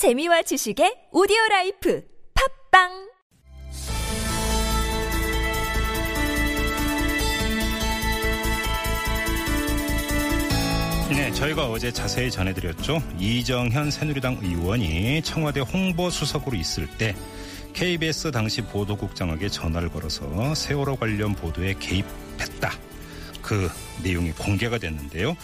재미와 지식의 오디오 라이프 팟빵 네, 저희가 어제 자세히 전해드렸죠. 이정현 새누리당 의원이 청와대 홍보수석으로 있을 때 KBS 당시 보도국장에게 전화를 걸어서 세월호 관련 보도에 개입했다. 그 내용이 공개가 됐는데요.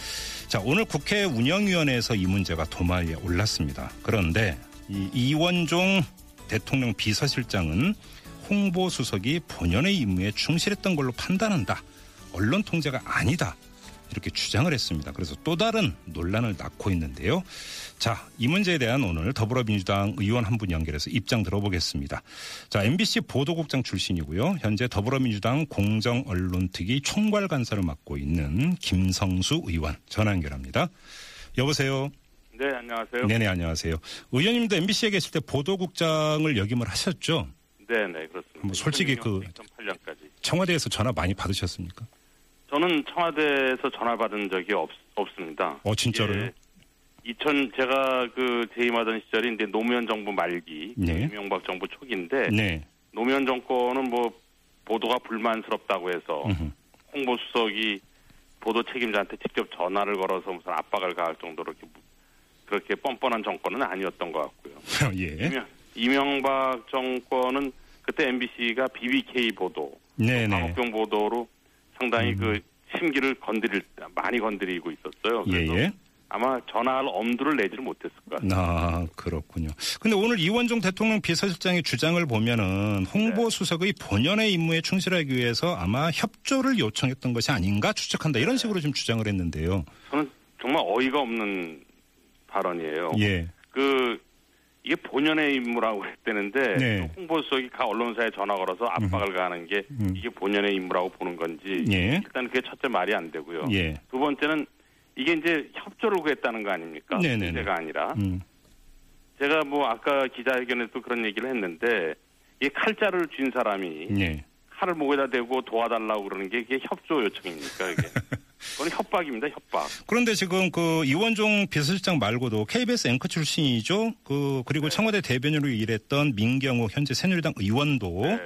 자, 오늘 국회 운영위원회에서 이 문제가 도마에 올랐습니다. 그런데 이 이원종 대통령 비서실장은 홍보수석이 본연의 임무에 충실했던 걸로 판단한다. 언론 통제가 아니다. 이렇게 주장을 했습니다. 그래서 또 다른 논란을 낳고 있는데요. 자, 이 문제에 대한 오늘 더불어민주당 의원 한 분 연결해서 입장 들어보겠습니다. 자, MBC 보도국장 출신이고요. 현재 더불어민주당 공정언론특위 총괄 간사를 맡고 있는 김성수 의원 전화 연결합니다. 여보세요. 네, 안녕하세요. 네네, 안녕하세요. 의원님도 MBC에 계실 때 보도국장을 역임을 하셨죠? 네, 네, 그렇습니다. 뭐 솔직히 그 2008년까지. 청와대에서 전화 많이 받으셨습니까? 저는 청와대에서 전화 받은 적이 없, 없습니다. 어, 진짜로요? 예, 2000 제가 그 재임하던 시절이 이제 노무현 정부 말기, 네. 이명박 정부 초기인데 네. 노무현 정권은 뭐 보도가 불만스럽다고 해서 음흠. 홍보 수석이 보도 책임자한테 직접 전화를 걸어서 무슨 압박을 가할 정도로 이렇게 무- 그렇게 뻔뻔한 정권은 아니었던 것 같고요. 예. 이명- 이명박 정권은 그때 MBC가 BBK 보도, 네네. 광우병 보도로 상당히 음. 그 심기를 건드릴 많이 건드리고 있었어요. 그래서 예예. 아마 전화할 엄두를 내지를 못했을 것 같아요. 아, 그렇군요. 근데 오늘 이원종 대통령 비서실장의 주장을 보면은 홍보수석의 본연의 임무에 충실하기 위해서 아마 협조를 요청했던 것이 아닌가 추측한다. 이런 식으로 좀 주장을 했는데요. 저는 정말 어이가 없는 발언이에요. 예. 그 이게 본연의 임무라고 했다는데 네. 홍보수석이 가 언론사에 전화 걸어서 압박을 가하는 게 음. 이게 본연의 임무라고 보는 건지 예. 일단 그게 첫째 말이 안 되고요. 예. 두 번째는 이게 이제 협조를 구했다는 거 아닙니까? 네네네. 문제가 아니라 음. 제가 뭐 아까 기자회견에도 그런 얘기를 했는데 이 칼자를 쥔 사람이 예. 칼을 목에다 대고 도와달라고 그러는 게 이게 협조 요청입니까 이게? 그건 협박입니다 협박. 그런데 지금 그 이원종 비서실장 말고도 KBS 앵커 출신이죠. 그 그리고 청와대 대변인으로 일했던 민경호 현재 새누리당 의원도 네.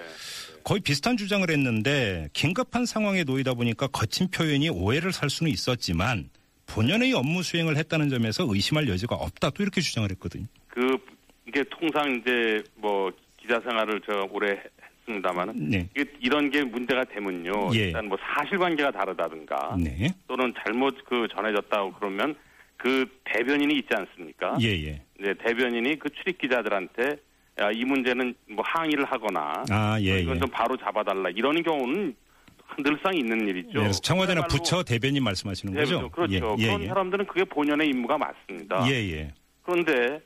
거의 비슷한 주장을 했는데 긴급한 상황에 놓이다 보니까 거친 표현이 오해를 살 수는 있었지만 본연의 업무 수행을 했다는 점에서 의심할 여지가 없다. 또 이렇게 주장을 했거든요. 그 이게 통상 이제 뭐 기자 생활을 제가 오래 했습니다만은 네. 이런 게 문제가 되면요. 예. 일단 뭐 사실관계가 다르다든가 네. 또는 잘못 그 전해졌다고 그러면 그 대변인이 있지 않습니까? 예, 예. 네, 대변인이 그 출입 기자들한테 야, 이 문제는 뭐 항의를 하거나 아, 예, 이건 예. 좀 바로 잡아달라 이러는 경우는 늘상 있는 일이죠. 그래서 청와대나 그야말로 부처 대변인 말씀하시는 네, 거죠? 그렇죠. 예, 그런 예, 예. 사람들은 그게 본연의 임무가 맞습니다. 예, 예. 그런데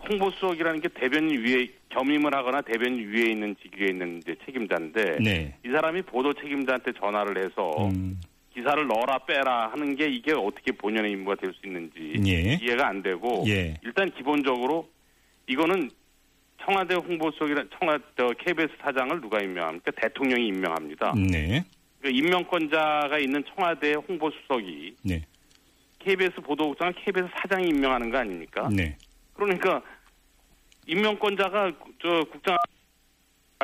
홍보수석이라는 게 대변인 위에 겸임을 하거나 대변인 위에 있는 직위에 있는 이제 책임자인데 네. 이 사람이 보도 책임자한테 전화를 해서 음, 기사를 넣어라 빼라 하는 게 이게 어떻게 본연의 임무가 될 수 있는지 예. 이해가 안 되고 예. 일단 기본적으로 이거는 청와대 홍보수석이라 청와대 KBS 사장을 누가 임명합니까? 대통령이 임명합니다. 네. 그 임명권자가 있는 청와대 홍보수석이 네. KBS 보도국장을 KBS 사장이 임명하는 거 아닙니까? 네. 그러니까 임명권자가 저 국장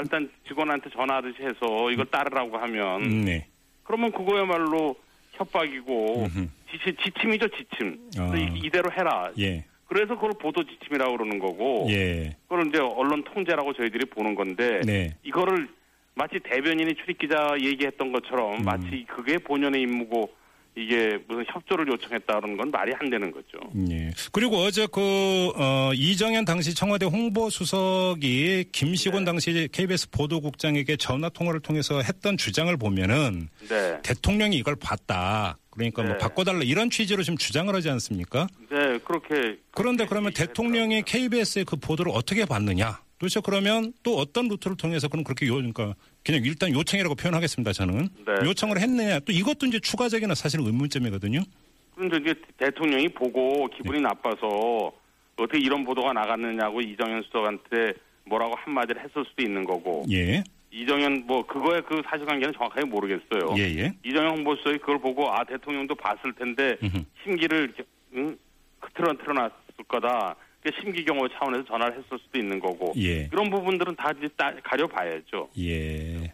일단 직원한테 전화하듯이 해서 이걸 따르라고 하면 네. 그러면 그거야말로 협박이고 음흠. 지침, 지침이죠 지침. 아. 이- 이대로 해라. 예. 그래서 그걸 보도 지침이라고 그러는 거고 예. 그걸 이제 언론 통제라고 저희들이 보는 건데 네. 이거를 마치 대변인이 출입기자 얘기했던 것처럼 음. 마치 그게 본연의 임무고 이게 무슨 협조를 요청했다는 건 말이 안 되는 거죠. 예. 그리고 어제 그, 어, 이정현 당시 청와대 홍보수석이 김시곤 네. 당시 KBS 보도국장에게 전화 통화를 통해서 했던 주장을 보면은 네. 대통령이 이걸 봤다. 그러니까 뭐 네. 바꿔달라 이런 취지로 지금 주장을 하지 않습니까? 네, 그렇게. 그런데 그러면 대통령이. KBS의 그 보도를 어떻게 봤느냐? 도대체 그러면 또 어떤 루트를 통해서 그럼 그렇게 요, 그러니까 그냥 일단 요청이라고 표현하겠습니다. 저는 네. 요청을 했느냐? 또 이것도 이제 추가적인 사실 의문점이거든요. 그런데 이제 대통령이 보고 네. 기분이 나빠서 어떻게 이런 보도가 나갔느냐고 이정현 수석한테 뭐라고 한마디를 했을 수도 있는 거고 예, 이정현 뭐 그거의 그 사실관계는 정확하게 모르겠어요. 예, 예. 이정현 홍보수석이 그걸 보고 아 대통령도 봤을 텐데 음흠. 심기를 응? 틀어 틀어놨을 거다. 심기경호 차원에서 전화를 했을 수도 있는 거고 예. 그런 부분들은 다 이제 따, 가려봐야죠. 예.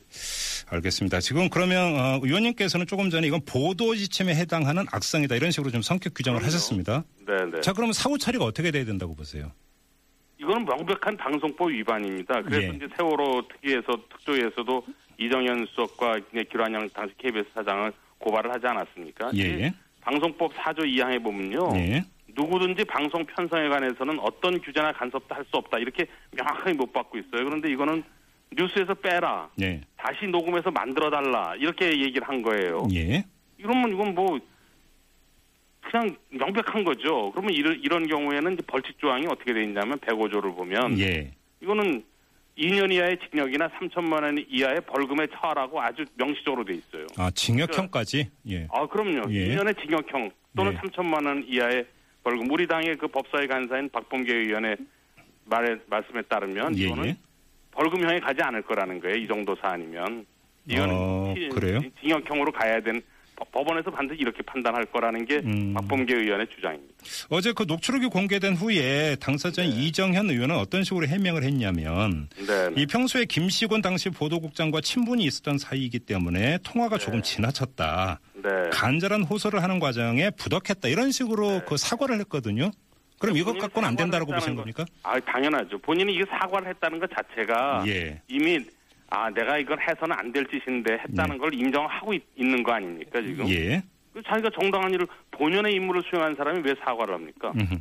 알겠습니다. 지금 그러면 어, 의원님께서는 조금 전에 이건 보도 지침에 해당하는 악성이다 이런 식으로 좀 성격 규정을 그럼요. 하셨습니다. 네네. 자, 그러면 사후 처리가 어떻게 돼야 된다고 보세요? 이거는 명백한 방송법 위반입니다. 그래서 예. 이제 세월호 특위에서 특조위에서도 이정현 수석과 기란영 당시 KBS 사장을 고발을 하지 않았습니까? 예. 방송법 4조 2항에 보면요. 예. 누구든지 방송 편성에 관해서는 어떤 규제나 간섭도 할 수 없다. 이렇게 명확하게 못 받고 있어요. 그런데 이거는 뉴스에서 빼라. 예. 다시 녹음해서 만들어 달라. 이렇게 얘기를 한 거예요. 예. 이러면 이건 뭐 그냥 명백한 거죠. 그러면 이런 이런 경우에는 벌칙 조항이 어떻게 돼 있냐면 105조를 보면 예. 이거는 2년 이하의 징역이나 3천만 원 이하의 벌금에 처하라고 아주 명시적으로 돼 있어요. 아, 징역형까지? 예. 아, 그럼요. 예. 2년의 징역형 또는 네. 3천만 원 이하의 벌금. 우리 당의 그 법사위 간사인 박범계 의원의 말에 말씀에 따르면 예, 이거는 예. 벌금형에 가지 않을 거라는 거예요. 이 정도 사안이면. 이거는 어? 징역형으로 가야 되는 법- 법원에서 반드시 이렇게 판단할 거라는 게 음. 박범계 의원의 주장입니다. 어제 그 녹취록이 공개된 후에 당사자인 네. 이정현 의원은 어떤 식으로 해명을 했냐면 네. 이 평소에 김시곤 당시 보도국장과 친분이 있었던 사이이기 때문에 통화가 조금 지나쳤다. 네. 간절한 호소를 하는 과정에 부덕했다. 이런 식으로 그 사과를 했거든요. 그럼 이것 본인이 갖고는 안 된다라고 사과를 보시는 겁니까? 아, 당연하죠. 본인이 이게 사과를 했다는 것 자체가 예. 이미 아, 내가 이걸 해서는 안 될 짓인데 했다는 걸 인정하고 있, 는거 아닙니까, 지금? 예. 그 자기가 정당한 일을 본연의 임무를 수행한 사람이 왜 사과를 합니까? 음흠.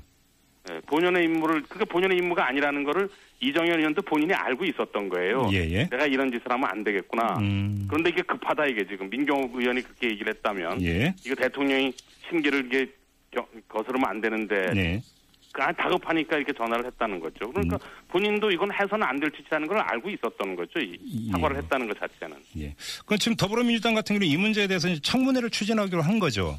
예, 본연의 임무를 그게 본연의 임무가 아니라는 거를 이정현 의원도 본인이 알고 있었던 거예요. 예, 예. 내가 이런 짓을 하면 안 되겠구나. 음. 그런데 이게 급하다 이게 지금 민경욱 의원이 그렇게 얘기를 했다면 예. 이거 대통령이 심기를 이게 겨- 거스르면 안 되는데 네. 아, 다급하니까 이렇게 전화를 했다는 거죠. 그러니까 본인도 이건 해서는 안 될 짓이라는 걸 알고 있었던 거죠. 이 사과를 예. 했다는 것 자체는. 예. 그럼 지금 더불어민주당 같은 경우는 이 문제에 대해서 청문회를 추진하기로 한 거죠.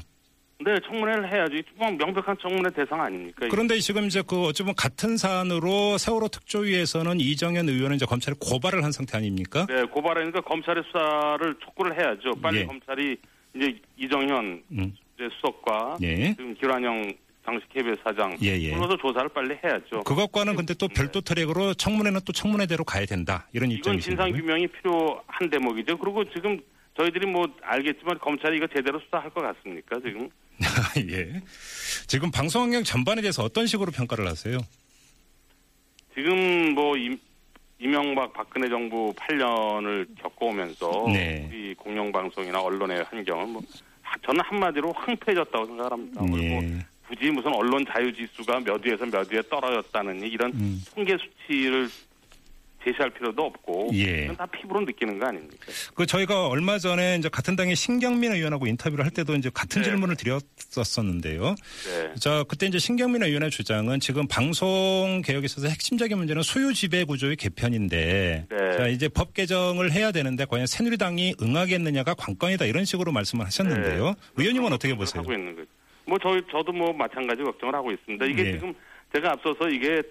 네, 청문회를 해야지. 뭐 명백한 청문회 대상 아닙니까? 그런데 지금 이제 그 어찌 보면 같은 사안으로 세월호 특조위에서는 이정현 의원은 이제 검찰에 고발을 한 상태 아닙니까? 네, 고발하니까 검찰의 수사를 촉구를 해야죠. 빨리 예. 검찰이 이제 이정현 음. 이제 수석과 예. 지금 기란영 당시 KBS 사장 예, 예. 불러서 조사를 빨리 해야죠. 그것과는 근데 또 별도 트랙으로 청문회는 또 청문회대로 가야 된다. 이런 이건 입장이신 진상. 규명이 필요한 대목이죠. 그리고 지금 저희들이 뭐 알겠지만 검찰이 이거 제대로 수사할 것 같습니까? 지금 예. 지금 방송 환경 전반에 대해서 어떤 식으로 평가를 하세요? 지금 뭐 임, 이명박 박근혜 정부 8년을 겪어오면서 네. 우리 공영방송이나 언론의 환경은 뭐 하- 저는 한마디로 황폐해졌다고 생각합니다. 그리고 예. 굳이 무슨 언론 자유 지수가 몇 위에서 몇 위에 떨어졌다는 이런 음. 통계 수치를 제시할 필요도 없고 예. 다 피부로 느끼는 거 아닙니까? 그 저희가 얼마 전에 이제 같은 당의 신경민 의원하고 인터뷰를 할 때도 이제 같은 네. 질문을 드렸었는데요. 네. 자, 그때 이제 신경민 의원의 주장은 지금 방송 개혁에 있어서 핵심적인 문제는 소유 지배 구조의 개편인데 네. 자, 이제 법 개정을 해야 되는데 과연 새누리당이 응하겠느냐가 관건이다 이런 식으로 말씀을 하셨는데요. 네. 의원님은 어떻게 보세요? 하고 있는 거죠. 뭐 저희 저도 뭐 마찬가지 걱정을 하고 있습니다. 이게 예. 지금 제가 앞서서 이게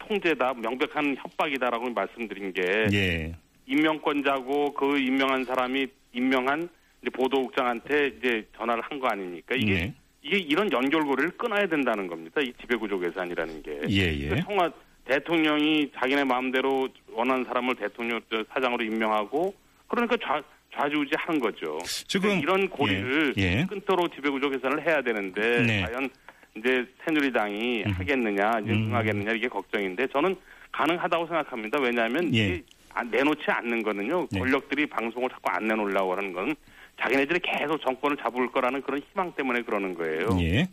통제다 명백한 협박이다라고 말씀드린 게 예. 임명권자고 그 임명한 사람이 임명한 이제 보도국장한테 이제 전화를 한 거 아닙니까? 이게 네. 이게 이런 연결고리를 끊어야 된다는 겁니다. 이 지배구조 개선이라는 게. 예, 예. 그 청와 대통령이 자기네 마음대로 원하는 사람을 대통령 저 사장으로 임명하고 그러니까 좌 좌지우지 하는 거죠. 지금 이런 고리를 예, 예. 끊도록 지배구조 개선을 해야 되는데 네. 과연 이제 새누리당이 하겠느냐, 이제 음. 응하겠느냐 이게 걱정인데 저는 가능하다고 생각합니다. 왜냐하면 예. 안- 내놓지 않는 거는요. 네. 권력들이 방송을 자꾸 안 내놓으려고 하는 건 자기네들이 계속 정권을 잡을 거라는 그런 희망 때문에 그러는 거예요. 예.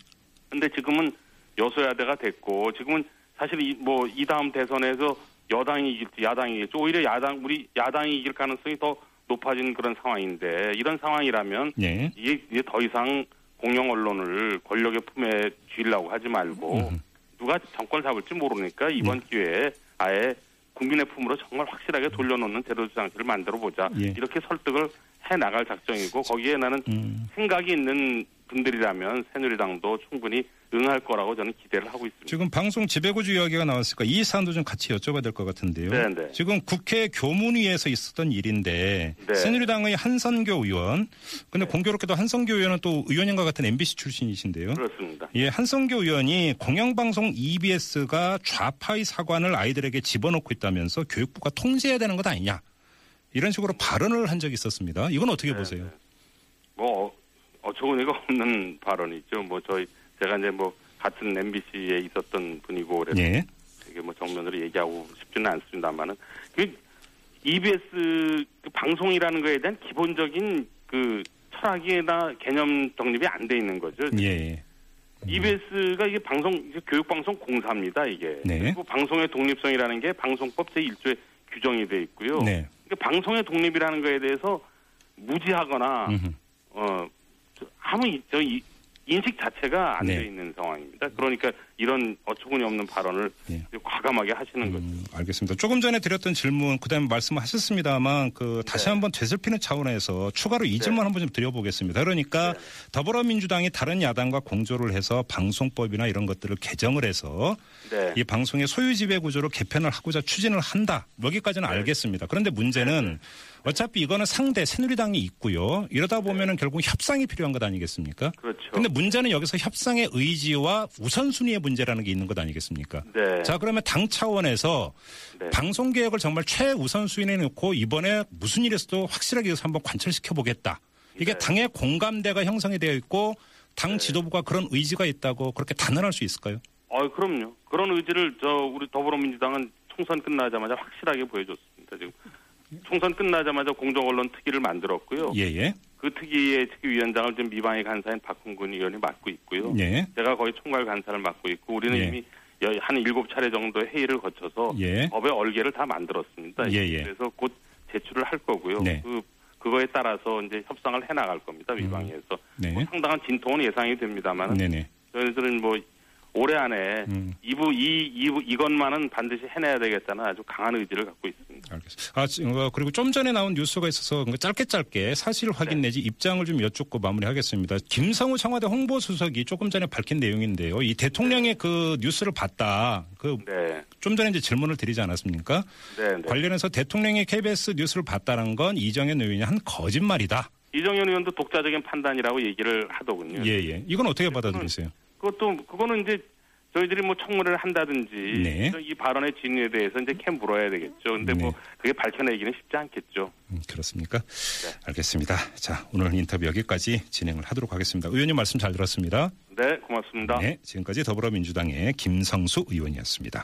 근데 지금은 여소야대가 됐고 지금은 사실 이 뭐 이 다음 대선에서 여당이 이길지 야당이 이길지 오히려 야당 우리 야당이 이길 가능성이 더 높아진 그런 상황인데 이런 상황이라면 예. 이게 더 이상 공영 언론을 권력의 품에 쥐려고 하지 말고 음. 누가 정권을 잡을지 모르니까 이번 기회에 아예 국민의 품으로 정말 확실하게 돌려놓는 제도주 장치를 만들어 보자 예. 이렇게 설득을 해 나갈 작정이고 거기에 나는 음. 생각이 있는 분들이라면 새누리당도 충분히 응할 거라고 저는 기대를 하고 있습니다. 지금 방송 지배구조 이야기가 나왔으니까 이 사안도 좀 같이 여쭤봐야 될 것 같은데요. 네, 네. 지금 국회 교문위에서 있었던 일인데 네. 새누리당의 한선교 의원, 근데 공교롭게도 한선교 의원은 또 의원님과 같은 MBC 출신이신데요. 그렇습니다. 예, 한성교 의원이 공영방송 EBS가 좌파의 사관을 아이들에게 집어넣고 있다면서 교육부가 통제해야 되는 것 아니냐. 이런 식으로 발언을 한 적이 있었습니다. 이건 어떻게 네, 보세요? 네. 뭐 어, 어처구니가 없는 발언이죠. 뭐 저희 제가 이제 뭐 같은 MBC에 있었던 분이고 그래서 예. 이게 뭐 정면으로 얘기하고 싶지는 않습니다만은 그 EBS 그 방송이라는 거에 대한 기본적인 그 철학이나 개념 정립이 안 돼 있는 거죠. 예. EBS가 이게 방송 교육방송 공사입니다 이게. 네. 그리고 방송의 독립성이라는 게 방송법 제 1조에 규정이 돼 있고요. 네. 그러니까 방송의 독립이라는 거에 대해서 무지하거나 음흠. 어 저- 아무 이- 저 이- 인식 자체가 안돼 네. 있는 상황입니다. 그러니까 이런 어처구니 없는 발언을 예. 과감하게 하시는 거죠. 음, 알겠습니다. 조금 전에 드렸던 질문, 그다음에 말씀하셨습니다만, 그 다시 네. 한번 되살피는 차원에서 추가로 이 질문 한번 좀 드려보겠습니다. 그러니까 네. 더불어민주당이 다른 야당과 공조를 해서 방송법이나 이런 것들을 개정을 해서 네. 이 방송의 소유 지배 구조를 개편을 하고자 추진을 한다. 여기까지는 네. 알겠습니다. 그런데 문제는 어차피 이거는 상대 새누리당이 있고요. 이러다 보면은 결국 협상이 필요한 것 아니겠습니까? 그렇죠. 근데 문제는 여기서 협상의 의지와 우선순위의 문제라는 게 있는 것 아니겠습니까? 네. 자, 그러면 당 차원에서 네. 방송 개혁을 정말 최우선순위에 놓고 이번에 무슨 있어도 확실하게 해서 한번 관철시켜 보겠다. 이게 네. 당의 공감대가 형성이 되어 있고 당 네. 지도부가 그런 의지가 있다고 그렇게 단언할 수 있을까요? 어, 그럼요. 그런 의지를 저 우리 더불어민주당은 총선 끝나자마자 확실하게 보여줬습니다. 지금 총선 끝나자마자 공정 언론 특위를 만들었고요. 예, 예. 그 특위의 특위위원장을 지금 미방의 간사인 박홍근 의원이 맡고 있고요. 예. 제가 거의 총괄 간사를 맡고 있고 우리는 예. 이미 여- 한 일곱 차례 정도 회의를 거쳐서 예. 법의 얼개를 다 만들었습니다. 예, 예. 그래서 곧 제출을 할 거고요. 네. 그 그거에 따라서 이제 협상을 해 나갈 겁니다. 미방에서 네. 뭐 상당한 진통은 예상이 됩니다만. 저희들은 뭐 올해 안에 음. 이부 이 이부 이것만은 반드시 해내야 되겠다는 아주 강한 의지를 갖고 있습니다. 알겠습니다. 아, 지- 어, 그리고 좀 전에 나온 뉴스가 있어서 그러니까 짧게 짧게 사실 확인 네. 내지 입장을 좀 여쭙고 마무리하겠습니다. 김성우 청와대 홍보수석이 조금 전에 밝힌 내용인데요. 이 대통령의 그 뉴스를 봤다. 그좀 네, 전에 이제 질문을 드리지 않았습니까? 네, 네. 관련해서 대통령이 KBS 뉴스를 봤다는 건 이정현 의원이 한 거짓말이다. 이정현 의원도 독자적인 판단이라고 얘기를 하더군요. 예, 예. 이건 어떻게 받아들이세요? 그것도 그거는 이제 저희들이 뭐 청문회를 한다든지 네. 이 발언의 진위에 대해서 이제 캠 물어야 되겠죠. 근데 뭐 네. 그게 밝혀내기는 쉽지 않겠죠. 음, 그렇습니까? 네. 알겠습니다. 자, 오늘 인터뷰 여기까지 진행을 하도록 하겠습니다. 의원님 말씀 잘 들었습니다. 네, 고맙습니다. 네, 지금까지 더불어민주당의 김성수 의원이었습니다.